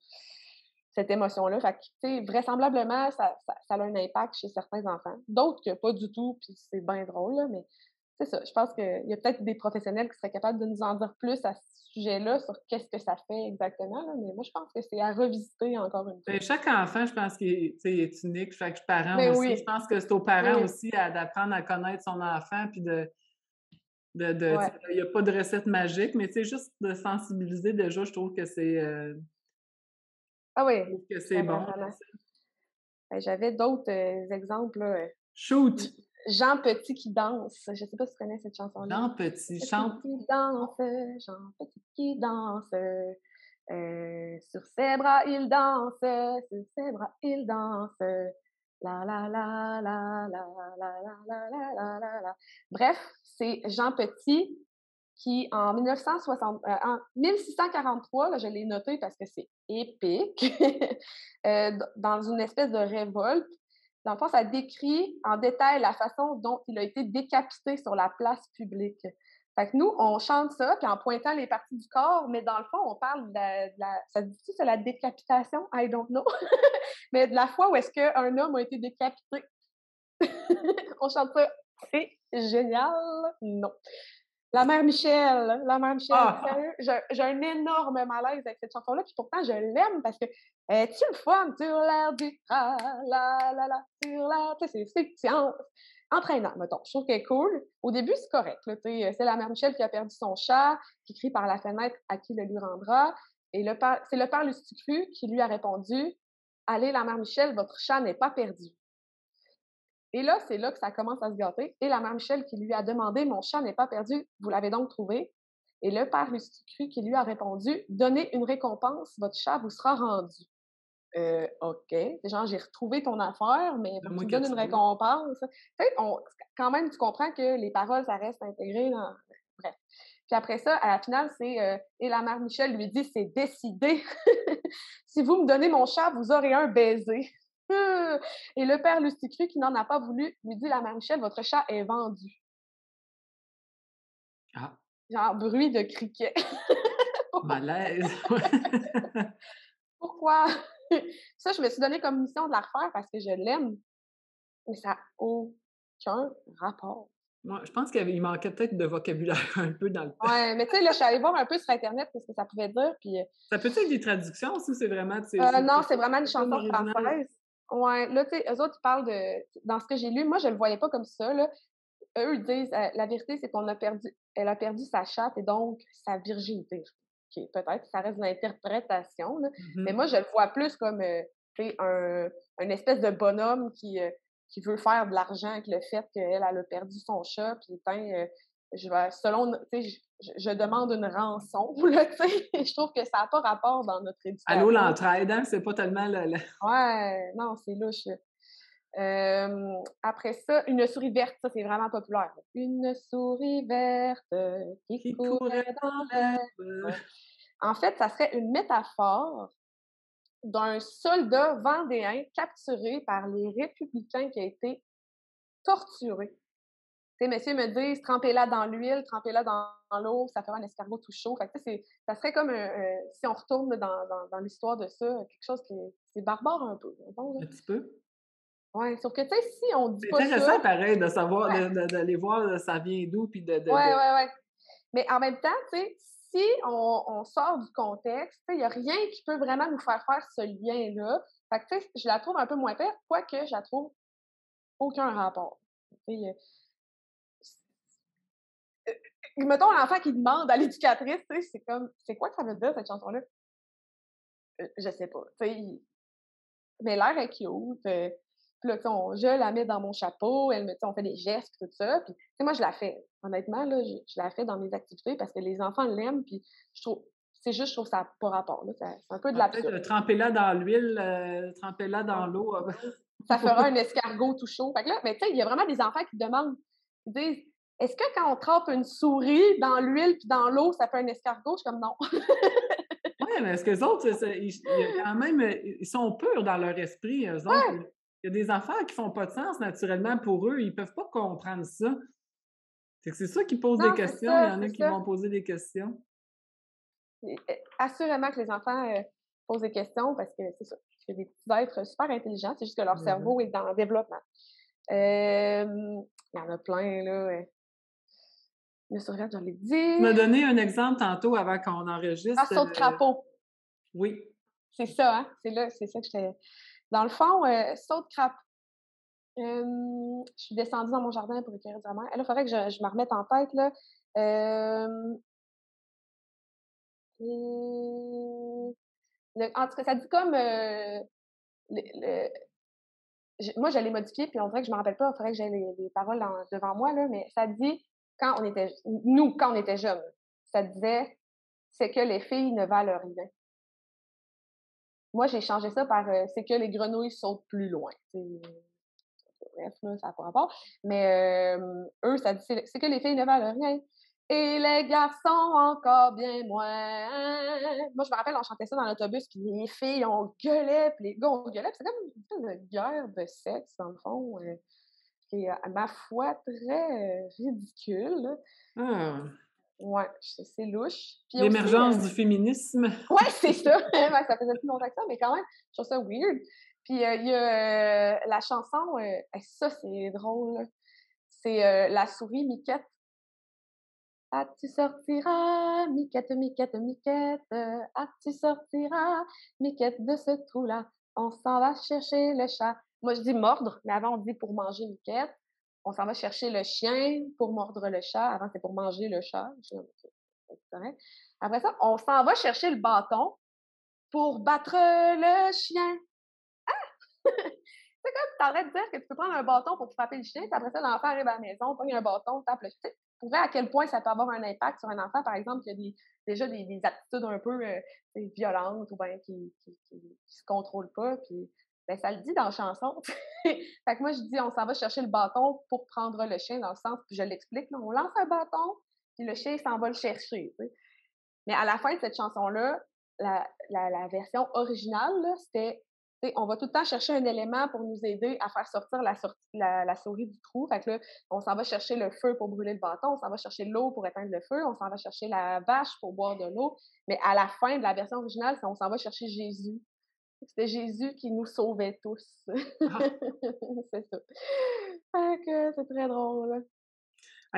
cette émotion-là. Fait que, vraisemblablement, ça, ça, a un impact chez certains enfants. D'autres que pas du tout, puis c'est bien drôle, mais c'est ça. Je pense qu'il y a peut-être des professionnels qui seraient capables de nous en dire plus à sujet-là, sur qu'est-ce que ça fait exactement. Mais moi, je pense que c'est à revisiter encore une fois. Ben, chaque enfant, je pense qu'il est, unique. Chaque parent ben aussi. Je pense que c'est aux parents aussi d'apprendre à connaître son enfant puis de. de, Il n'y a pas de recette magique, mais juste de sensibiliser déjà, je trouve que c'est. Euh, ah oui. que c'est bon. Ben, j'avais d'autres euh, exemples. Shoot! Jean Petit qui danse. Je ne sais pas si tu connais cette chanson-là. Jean Petit, chante. Qui danse, Jean Petit qui danse. Euh, sur ses bras, il danse. Sur ses bras, il danse. La la la la la la la la la la la Bref, c'est Jean Petit qui, en, 1960, en 1643, là, je l'ai noté parce que c'est épique, euh, dans une espèce de révolte, dans le fond, ça décrit en détail la façon dont il a été décapité sur la place publique. Fait que nous, on chante ça, puis en pointant les parties du corps, mais dans le fond, on parle de la... ça dit c'est la décapitation? I don't know. mais de la fois où est-ce qu'un homme a été décapité. on chante ça. C'est génial? Non. La mère Michel, la mère Michel, ah! j'ai un énorme malaise avec cette chanson-là, puis pourtant je l'aime parce que es-tu le fun sur l'air du la la la sur l'air, tu sais, c'est entraînant, mettons. Je trouve qu'elle est cool. Au début, c'est correct, c'est la mère Michel qui a perdu son chat, qui crie par la fenêtre à qui le lui rendra, et c'est le père Lustucru qui lui a répondu Allez, la mère Michel, votre chat n'est pas perdu. Et là, c'est là que ça commence à se gâter. Et la mère Michel qui lui a demandé Mon chat n'est pas perdu, vous l'avez donc trouvé? Et le père Lustucru qui lui a répondu Donnez une récompense, votre chat vous sera rendu. Euh, OK. Genre, j'ai retrouvé ton affaire, mais tu me donnes une récompense. quand même, tu comprends que les paroles, ça reste intégré dans. Bref. Puis après ça, à la finale, c'est. Euh, et la mère Michel lui dit c'est décidé. si vous me donnez mon chat, vous aurez un baiser. et le père Lusticru, qui n'en a pas voulu, lui dit la mère Michel, votre chat est vendu. Ah. Genre, bruit de criquet. Malaise. Pourquoi? ça, je me suis donné comme mission de la refaire parce que je l'aime. Mais ça n'a aucun rapport. Moi, je pense qu'il manquait peut-être de vocabulaire un peu dans le texte. Ouais, mais tu sais, là, je suis allée voir un peu sur Internet ce que ça pouvait dire. Puis... Euh ça peut être des traductions ou c'est vraiment. Euh, non, c'est vraiment une chanson française. Ouais, là, tu sais, eux autres, ils parlent de. Dans ce que j'ai lu, moi, je le voyais pas comme ça, là. Eux, ils disent, euh, la vérité, c'est qu'on a perdu, elle a perdu sa chatte et donc sa virginité peut-être, ça reste l'interprétation, mmh mais moi, je le vois plus comme euh, un, un espèce de bonhomme qui, euh, qui veut faire de l'argent avec le fait qu'elle elle a perdu son chat, puis je vais, selon, je, je, demande une rançon, là, je trouve que ça n'a pas rapport dans notre éducation. Allô, l'entraide, hein? C'est pas tellement le... Ouais, non, c'est louche. après ça, une souris verte, ça c'est vraiment populaire. Une souris verte qui, courait dans l'herbe. En fait, ça serait une métaphore d'un soldat vendéen capturé par les républicains qui a été torturé. Sais, messieurs me disent, trempez-la dans l'huile, trempez-la dans, l'eau, ça ferait un escargot tout chaud. Fait que, ça serait comme, si on retourne dans, dans, l'histoire de ça, quelque chose qui est, barbare un peu. un petit peu. Oui, sauf que, tu sais, si on dit pas ça... C'est intéressant, pareil, de savoir, d'aller voir ça vient d'où, puis de... Oui, oui, oui. Mais en même temps, tu sais, si on, sort du contexte, il n'y a rien qui peut vraiment nous faire faire ce lien-là. Fait que, je la trouve un peu moins pire, quoique je la trouve aucun rapport. Euh, mettons l'enfant qui demande à l'éducatrice, c'est comme, c'est quoi que ça veut dire cette chanson-là? Euh, je sais pas. Mais l'air est cute. Euh, puis là, je la mets dans mon chapeau, elle me, on fait des gestes, tout ça. Puis, moi, je la fais. Honnêtement, là, je, la fais dans mes activités parce que les enfants l'aiment. Puis, je trouve, c'est juste, je trouve ça n'a pas rapport. C'est un peu de la Peut-être tremper-la dans l'huile, euh, tremper-la dans l'eau. Ah ça fera un escargot tout chaud. Fait que là, mais tu sais, il y a vraiment des enfants qui demandent, ils disent, est-ce que quand on trempe une souris dans l'huile puis dans l'eau, ça fait un escargot? Je suis comme non. oui, mais est-ce que les autres, ils, quand même, ils sont purs dans leur esprit, eux autres. Il y a des affaires qui font pas de sens naturellement pour eux. Ils peuvent pas comprendre ça. C'est c'est ça qui pose des questions. Il y en a qui vont poser des questions. Assurément que les enfants euh, posent des questions parce que c'est ça. C'est des petits êtres super intelligents. C'est juste que leur cerveau est dans le développement. il y en a plein, là. Le sourire, je l'ai dit. Tu m'as donné un exemple tantôt avant qu'on enregistre. Ah, saut de crapaud. Oui. C'est ça, hein? C'est là, c'est ça que j'étais. Dans le fond, euh, saut de crape. je suis descendue dans mon jardin pour éclairer sa mère. Là, il faudrait que je, je, me remette en tête. Là. en tout cas, ça dit comme. Euh, moi, j'allais modifier, puis on dirait que je ne me rappelle pas. Il faudrait que j'aie les, paroles devant moi, là, mais ça dit, quand on était. Nous, quand on était jeunes, ça disait c'est que les filles ne valent rien. Moi, j'ai changé ça par euh, c'est que les grenouilles sautent plus loin. Bref, ça n'a pas rapport. Mais euh, eux, ça dit c'est que les filles ne valent rien. Et les garçons encore bien moins. Moi, je me rappelle, on chantait ça dans l'autobus, puis les filles, on gueulait, puis les gars, on gueulait. C'est comme une guerre de sexe, dans le fond, euh, qui est, à ma foi, très ridicule. Ah. Ouais, c'est louche. L'émergence euh, du féminisme. Ouais, c'est ça. ça faisait plus longtemps que ça, mais quand même, je trouve ça weird. Puis euh, il y a euh, la chanson, ça c'est drôle. C'est La souris Miquette. Ah, tu sortiras, Miquette, Miquette, Miquette. Ah, tu sortiras, Miquette, de ce trou-là. On s'en va chercher le chat. Moi, je dis mordre, mais avant, on dit pour manger Miquette on s'en va chercher le chien pour mordre le chat. Avant, c'était pour manger le chat. Après ça, on s'en va chercher le bâton pour battre le chien. Ah! c'est comme tu arrêtes de dire que tu peux prendre un bâton pour frapper le chien, puis après ça, l'enfant arrive à la maison, prend un bâton, tape le chien. pour à quel point ça peut avoir un impact sur un enfant, par exemple, qui a déjà des, des, attitudes un peu euh, violentes ou bien qui ne se contrôlent pas. Puis, ben, ça le dit dans la chanson. fait que moi, je dis, on s'en va chercher le bâton pour prendre le chien, dans le sens, puis je l'explique, on lance un bâton, puis le chien s'en va le chercher. Mais à la fin de cette chanson-là, la, version originale, c'était on va tout le temps chercher un élément pour nous aider à faire sortir la, la, souris du trou. Fait que là, on s'en va chercher le feu pour brûler le bâton, on s'en va chercher l'eau pour éteindre le feu, on s'en va chercher la vache pour boire de l'eau. Mais à la fin de la version originale, on s'en va chercher Jésus. C'était Jésus qui nous sauvait tous. Ah. c'est ça. c'est très drôle.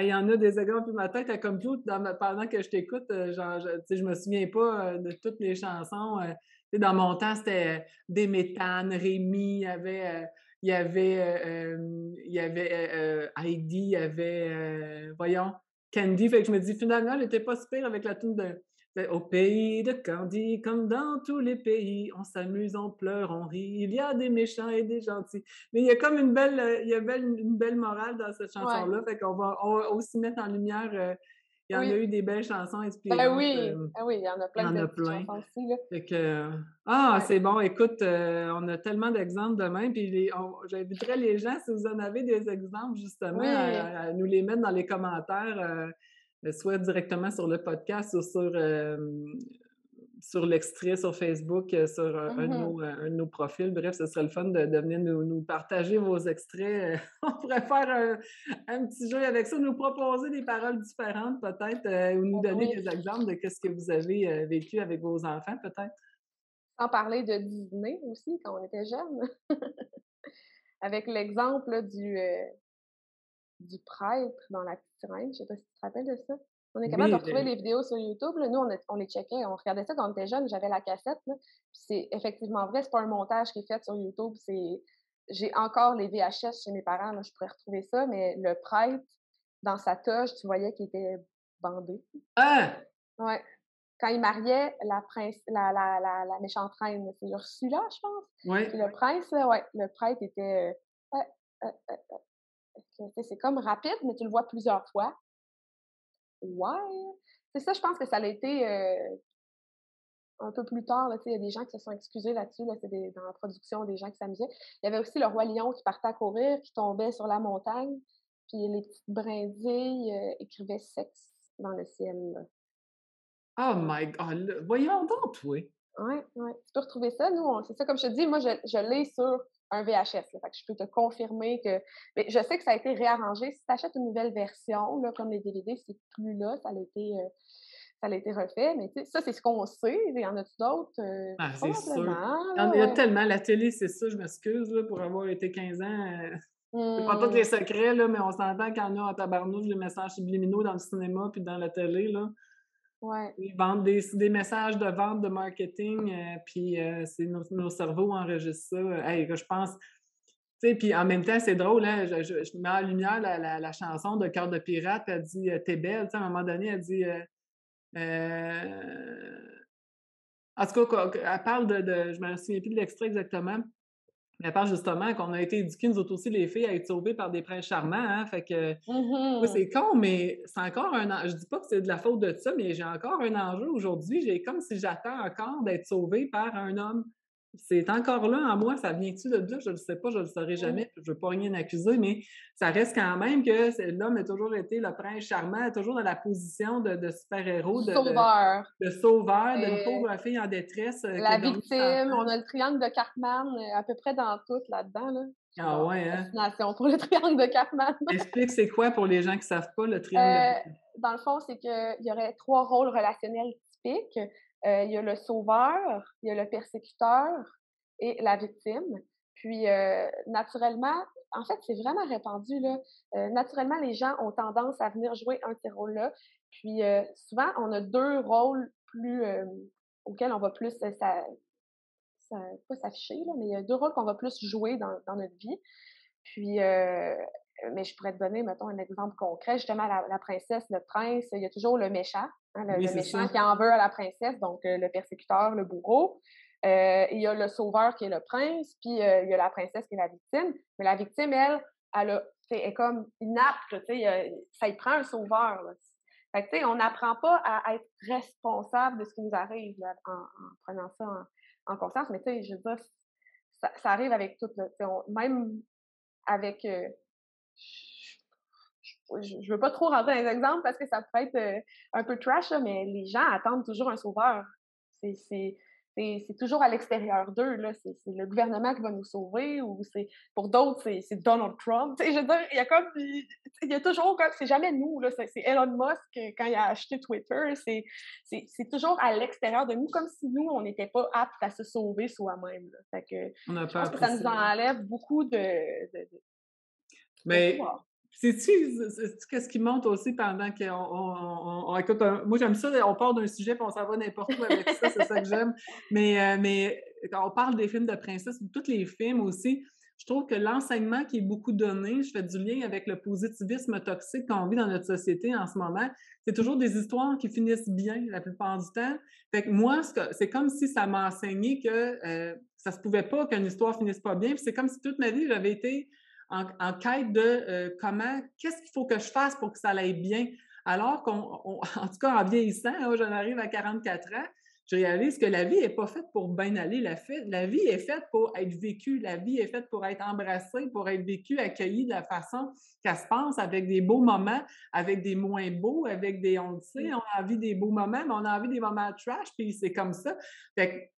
Il y en a des exemples, ma tête a comme tout, pendant que je t'écoute, euh, genre, je, je me souviens pas euh, de toutes les chansons. Euh, dans mon temps, c'était des méthanes, Rémi, il y avait, il y avait, il y avait Heidi, il y avait, voyons, Candy. Fait que je me dis, finalement, elle n'était pas super avec la tune de au pays de Candy, comme dans tous les pays, on s'amuse, on pleure, on rit. Il y a des méchants et des gentils. Mais il y a comme une belle, il y a une belle morale dans cette chanson-là. Fait qu'on va, aussi mettre en lumière. Euh, il y en a eu des belles chansons ben inspirantes. Ben oui, euh, ah oui, il y en a plein de chansons aussi. Là. Fait que, ah, c'est bon. Écoute, euh, on a tellement d'exemples demain. Puis j'inviterais les gens, si vous en avez des exemples, justement, à, nous les mettre dans les commentaires. Euh, soit directement sur le podcast ou sur, euh, sur l'extrait sur Facebook, euh, sur un, de mm-hmm. nos, profils. Bref, ce serait le fun de, venir nous, partager vos extraits. On pourrait faire un, petit jeu avec ça, nous proposer des paroles différentes peut-être ou nous oh donner des exemples de ce que vous avez vécu avec vos enfants peut-être. Sans parler de Disney aussi, quand on était jeunes. avec l'exemple du, du prêtre dans la petite reine. Je sais pas si tu te rappelles de ça. On est capable de retrouver les vidéos sur YouTube. Nous, on, les checkait, on regardait ça quand on était jeune. J'avais la cassette. c'est effectivement vrai, c'est pas un montage qui est fait sur YouTube. C'est j'ai encore les VHS chez mes parents. Là, je pourrais retrouver ça, mais le prêtre dans sa toge, tu voyais qu'il était bandé. Ah! Ouais. Quand il mariait la prince, la, la, la, méchante reine, c'est Ursula, je pense. Oui. le prince, ouais, le prêtre était. Euh, euh, euh, c'est comme rapide, mais tu le vois plusieurs fois. Ouais. C'est ça, je pense que ça a été euh, un peu plus tard. Il y a des gens qui se sont excusés là-dessus. Là, c'est dans la production, des gens qui s'amusaient. Il y avait aussi le roi lion qui partait à courir, qui tombait sur la montagne. Puis les petites brindilles euh, écrivaient sexe dans le ciel. Oh my God! Voyons donc, oui. Oui, oui. Tu peux retrouver ça. Nous, c'est ça, comme je te dis, moi, je, je l'ai sur un VHS. Là. Fait que je peux te confirmer que. Mais je sais que ça a été réarrangé. Si tu achètes une nouvelle version, là, comme les DVD, c'est plus là. Ça a été. Euh, ça a été refait, mais ça, c'est ce qu'on sait. Il y en a d'autres? Euh, ah, c'est sûr. Il y a tellement. La télé, c'est ça, je m'excuse pour avoir été 15 ans. Euh, c'est pas tous les secrets, là, mais on s'entend qu'il y en a en tabarnouche des messages subliminaux dans le cinéma puis dans la télé. Là. Ouais. Ils vendent des, des, messages de vente, de marketing, euh, puis euh, c'est nos, nos, cerveaux enregistrent ça. Hey, je pense. Puis en même temps, c'est drôle, hein, je, je, mets en lumière la, la, la, chanson de Cœur de pirate, elle dit euh, T'es belle, à un moment donné, elle dit. en tout cas, elle parle de, de je me souviens plus de l'extrait exactement, elle parle justement qu'on a été éduqués, nous autres aussi, les filles, à être sauvées par des princes charmants. Hein, fait que, mmh c'est con, mais c'est encore un. Je dis pas que c'est de la faute de ça, mais j'ai encore un enjeu aujourd'hui. J'ai comme si j'attends encore d'être sauvée par un homme c'est encore là en moi, ça vient-tu de là? Je ne le sais pas, je ne le saurai jamais, je ne veux pas rien accuser, mais ça reste quand même que l'homme a toujours été le prince charmant, toujours dans la position de, super-héros, de sauveur, de, sauveur, d'une pauvre fille en détresse. Euh, la victime, on a le triangle de Cartman euh, à peu près dans tout là-dedans. Là. Ah ouais, hein? Fascination pour le triangle de Cartman. Explique, c'est quoi pour les gens qui ne savent pas le triangle euh, Dans le fond, c'est qu'il y aurait trois rôles relationnels typiques. Euh, il y a le sauveur, il y a le persécuteur et la victime. Puis, euh, naturellement, en fait, c'est vraiment répandu. Là. Euh, naturellement, les gens ont tendance à venir jouer un de ces rôles-là. Puis, souvent, on a deux rôles plus auxquels on va plus ça, pas s'afficher, mais il y a deux rôles qu'on va plus jouer dans, dans notre vie. Puis, mais je pourrais te donner, mettons, un exemple concret. Justement, la, princesse, le prince, il y a toujours le méchant, hein, le, méchant qui en veut à la princesse, donc euh, le persécuteur, le bourreau. Euh, il y a le sauveur qui est le prince, puis euh, il y a la princesse qui est la victime. Mais la victime, elle, elle, est comme inapte, ça y prend un sauveur. Fait que, on n'apprend pas à être responsable de ce qui nous arrive en, prenant ça en, conscience, mais tu sais, je veux dire, ça, arrive avec tout. même avec. Euh, je ne veux pas trop rentrer dans les exemples parce que ça peut être euh, un peu trash, mais les gens attendent toujours un sauveur. C'est c'est toujours à l'extérieur d'eux. C'est le gouvernement qui va nous sauver ou c'est pour d'autres, c'est Donald Trump. je veux dire, il y a comme il y a toujours comme c'est jamais nous. C'est Elon Musk quand il a acheté Twitter. C'est toujours à l'extérieur de nous, comme si nous, on n'était pas aptes à se sauver soi-même. que je pense que ça nous enlève beaucoup de. Mais sais-tu qu'est-ce qui monte aussi pendant qu'on on, écoute Moi, j'aime ça, on part d'un sujet puis on s'en va n'importe où avec ça, c'est ça que j'aime. Mais, euh, mais quand on parle des films de princesse, tous les films aussi, je trouve que l'enseignement qui est beaucoup donné, je fais du lien avec le positivisme toxique qu'on vit dans notre société en ce moment, c'est toujours des histoires qui finissent bien la plupart du temps. Fait que moi, c'est comme si ça m'a enseigné que euh, ça se pouvait pas qu'une histoire finisse pas bien. c'est comme si toute ma vie, j'avais été en, quête de euh, comment, qu'est-ce qu'il faut que je fasse pour que ça aille bien? Alors qu'en tout cas, en vieillissant, j'en arrive à 44 ans, je réalise que la vie n'est pas faite pour bien aller. La, la vie est faite pour être vécue. La vie est faite pour être embrassée, pour être vécue, accueillie de la façon qu'elle se passe, avec des beaux moments, avec des moins beaux, avec des, on le sait, on a envie des beaux moments, mais on a envie des moments trash, puis c'est comme ça. Fait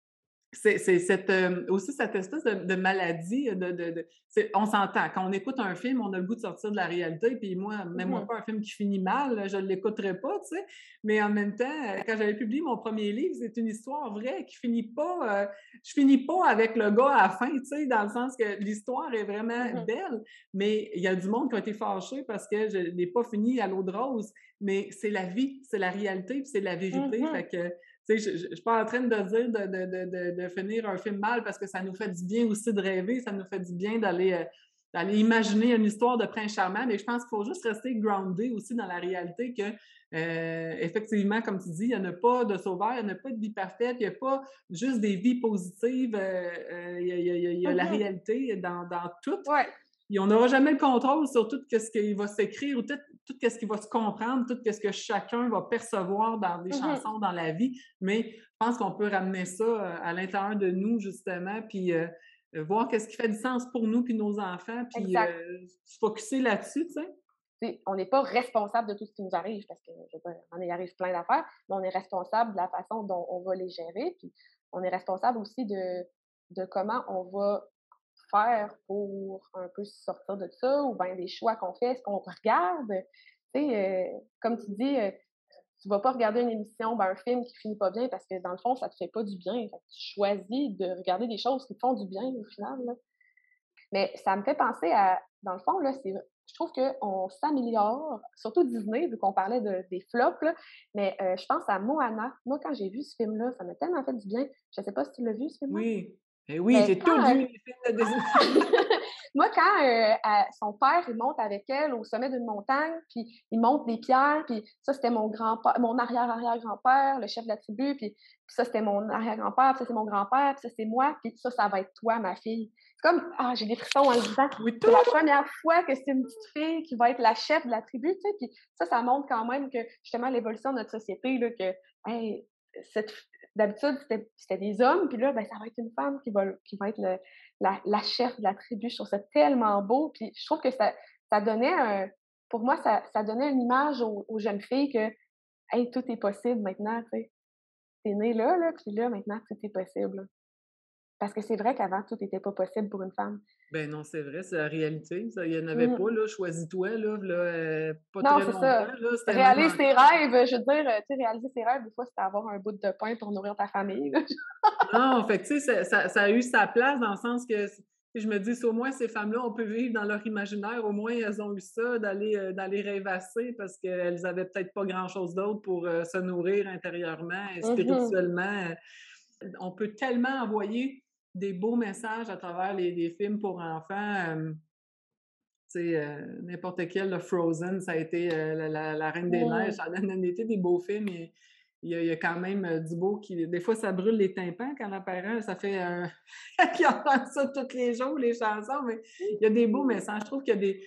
c'est cette, euh, aussi cette espèce de, maladie. De, de, on s'entend. Quand on écoute un film, on a le goût de sortir de la réalité. Puis moi, même moi mmh pas un film qui finit mal, je ne l'écouterai pas, tu sais. Mais en même temps, euh, quand j'avais publié mon premier livre, c'est une histoire vraie qui finit pas. Euh, je finis pas avec le gars à la fin, tu sais, dans le sens que l'histoire est vraiment mmh belle. Mais il y a du monde qui a été fâché parce que je n'ai pas fini à l'eau de rose. Mais c'est la vie, c'est la réalité, puis c'est la vérité. Mmh fait que je ne suis pas en train de dire de, finir un film mal parce que ça nous fait du bien aussi de rêver, ça nous fait du bien d'aller euh, d'aller imaginer une histoire de prince charmant, mais je pense qu'il faut juste rester groundé aussi dans la réalité que, euh, effectivement, comme tu dis, il n'y en a pas de sauveur, il n'y en a pas de vie parfaite, il n'y a pas juste des vies positives, il y a, la réalité dans, dans tout. Et on n'aura jamais le contrôle sur tout ce qui va s'écrire ou tout, tout ce qui va se comprendre, tout ce que chacun va percevoir dans des mmh chansons, dans la vie. Mais je pense qu'on peut ramener ça euh, à l'intérieur de nous, justement, puis euh, euh, voir qu'est-ce qui fait du sens pour nous puis nos enfants, puis se focusser là-dessus, tu sais. on n'est pas responsable de tout ce qui nous arrive parce qu'on y arrive plein d'affaires, mais on est responsable de la façon dont on va les gérer, puis on est responsable aussi de, de comment on va pour un peu sortir de ça, ou bien des choix qu'on fait, ce qu'on regarde? Tu sais, euh, comme tu dis, euh, tu vas pas regarder une émission, ben, un film qui finit pas bien parce que dans le fond, ça te fait pas du bien. tu choisis de regarder des choses qui font du bien au final. Mais ça me fait penser à, dans le fond, là, c'est je trouve qu'on s'améliore, surtout Disney, vu qu'on parlait de, des flops, mais euh, je pense à Moana. Moi, quand j'ai vu ce film-là, ça m'a tellement fait du bien. Je ne sais pas si tu l'as vu, ce film-là. Oui, eh oui, j'ai tout films de Moi, quand euh, son père, il monte avec elle au sommet d'une montagne, puis il monte des pierres, puis ça, c'était mon grand-père, mon arrière-arrière-grand-père, le chef de la tribu, puis, ça, c'était mon arrière-grand-père, puis ça, c'est mon grand-père, puis ça, c'est moi, puis ça, ça va être toi, ma fille. C'est comme, ah, j'ai des frissons en le disant. c'est la première fois que c'est une petite fille qui va être la chef de la tribu, tu sais, puis ça, ça montre quand même que, justement, l'évolution de notre société, là, que, hey, cette, d'habitude, c'était des hommes, puis là, ben, ça va être une femme qui va, qui va être la, la, chef de la tribu. Je trouve ça tellement beau, puis je trouve que ça, ça donnait un, pour moi, ça, ça donnait une image aux, jeunes filles que, hey, tout est possible maintenant, tu sais. T'es né là, là, puis là, maintenant, tout est possible. Parce que c'est vrai qu'avant, tout n'était pas possible pour une femme. Ben non, c'est vrai, c'est la réalité. Il n'y en avait mmh. pas, là, choisis-toi, là, là euh, pas non, très longtemps. Ça. Là, réaliser ses rêves, je veux dire, tu sais, réaliser ses rêves, des fois, c'est avoir un bout de pain pour nourrir ta famille. non, fait tu sais, ça, ça, a eu sa place dans le sens que je me dis, au moins, ces femmes-là, on peut vivre dans leur imaginaire, au moins, elles ont eu ça, d'aller euh, rêvasser parce qu'elles avaient peut-être pas grand-chose d'autre pour euh, se nourrir intérieurement et mmh spirituellement. On peut tellement envoyer des beaux messages à travers les, films pour enfants. tu sais, n'importe quel, le Frozen, ça a été la, Reine des Neiges, ça a été des beaux films. il y, a, quand même euh, du beau qui. Des fois, ça brûle les tympans quand l'apparent, ça fait un. qui entend ça tous les jours, les chansons, mais il y a des beaux messages. Je trouve qu'il y a des.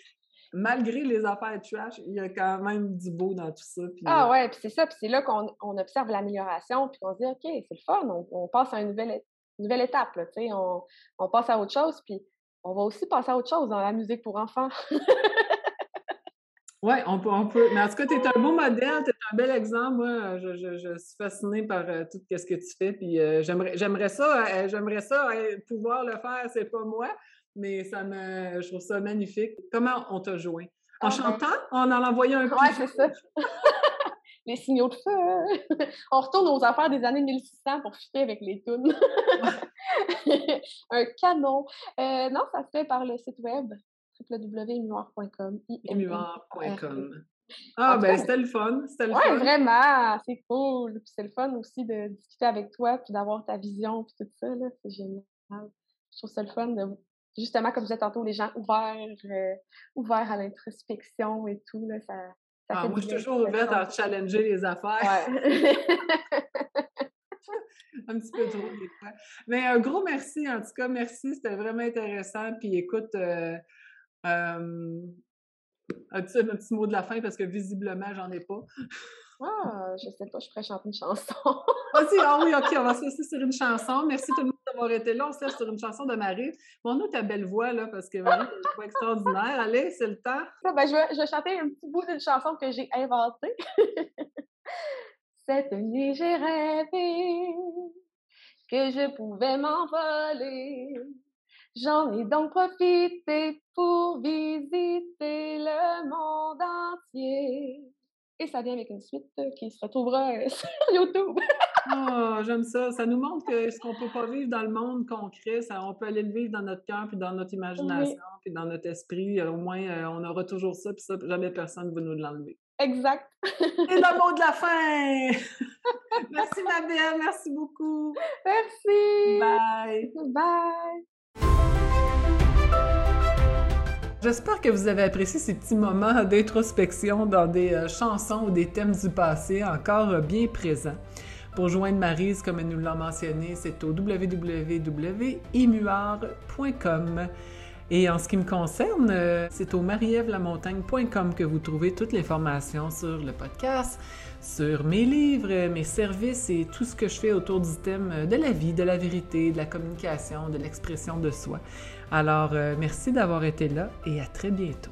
Malgré les affaires trash, il y a quand même du beau dans tout ça. ah euh ouais, puis c'est ça, puis c'est là qu'on observe l'amélioration, puis qu'on se dit, OK, c'est le fun, on, passe à une nouvelle, nouvelle étape, là, on, on passe à autre chose, puis on va aussi passer à autre chose dans la musique pour enfants. Oui, on peut, on peut. Mais en tout cas, tu es un beau modèle, tu es un bel exemple. Moi, je, suis fascinée par euh, tout ce que tu fais. Puis euh, j'aimerais ça, euh, j'aimerais ça pouvoir le faire, c'est pas moi, mais ça me, je trouve ça magnifique. Comment on t'a joint? En ah, chantant? En en envoyant un Oui, c'est ça. les signaux de feu. on retourne aux affaires des années 1600 pour fitter avec les tunes. un canon. non, ça se fait par le site web. Mémoire.com. Ah, ben c'était le fun. C'était le ouais, vraiment, c'est cool. c'est le fun aussi de discuter avec toi, puis d'avoir ta vision, puis tout ça, là. C'est génial. Je trouve ça le fun de, justement, comme je disais tantôt, les gens ouverts, euh, ouverts à l'introspection et tout, là. Ça, ça ah, moi, je suis toujours ouverte à challenger les affaires. Ouais. un petit peu trop des fois. Mais un gros merci, en tout cas, merci. C'était vraiment intéressant. Puis écoute, euh, euh, un, petit, un, petit, mot de la fin? Parce que visiblement, j'en ai pas. Ah, je sais pas, je pourrais chanter une chanson. ah oui, OK, on va se laisser sur une chanson. Merci tout le monde d'avoir été là. On se laisse sur une chanson de Marie. Bon, nous, ta belle voix, là, parce que Marie, t'as une voix extraordinaire. Allez, c'est le temps. ben, je, vais, je vais chanter un petit bout d'une chanson que j'ai inventée. Cette nuit, j'ai rêvé que je pouvais m'envoler J'en ai donc profité pour visiter le monde entier. Et ça vient avec une suite qui se retrouvera euh, sur YouTube. oh, j'aime ça. Ça nous montre que ce qu'on peut pas vivre dans le monde concret, ça, on peut aller le vivre dans notre cœur, puis dans notre imagination, puis dans notre esprit. Au moins, euh, on aura toujours ça, puis ça, jamais personne ne va nous l'enlever. Exact. Et le mot de la fin! merci, ma belle. Merci beaucoup. Merci. Bye. Bye. J'espère que vous avez apprécié ces petits moments d'introspection dans des euh, chansons ou des thèmes du passé encore euh, bien présents. Pour joindre Marise, comme elle nous l'a mentionné, c'est au www.emuard.com. Et en ce qui me concerne, euh, c'est au marievlamontagne.com que vous trouvez toutes les formations sur le podcast, sur mes livres, mes services et tout ce que je fais autour du thème de la vie, de la vérité, de la communication, de l'expression de soi. Alors, euh, merci d'avoir été là et à très bientôt.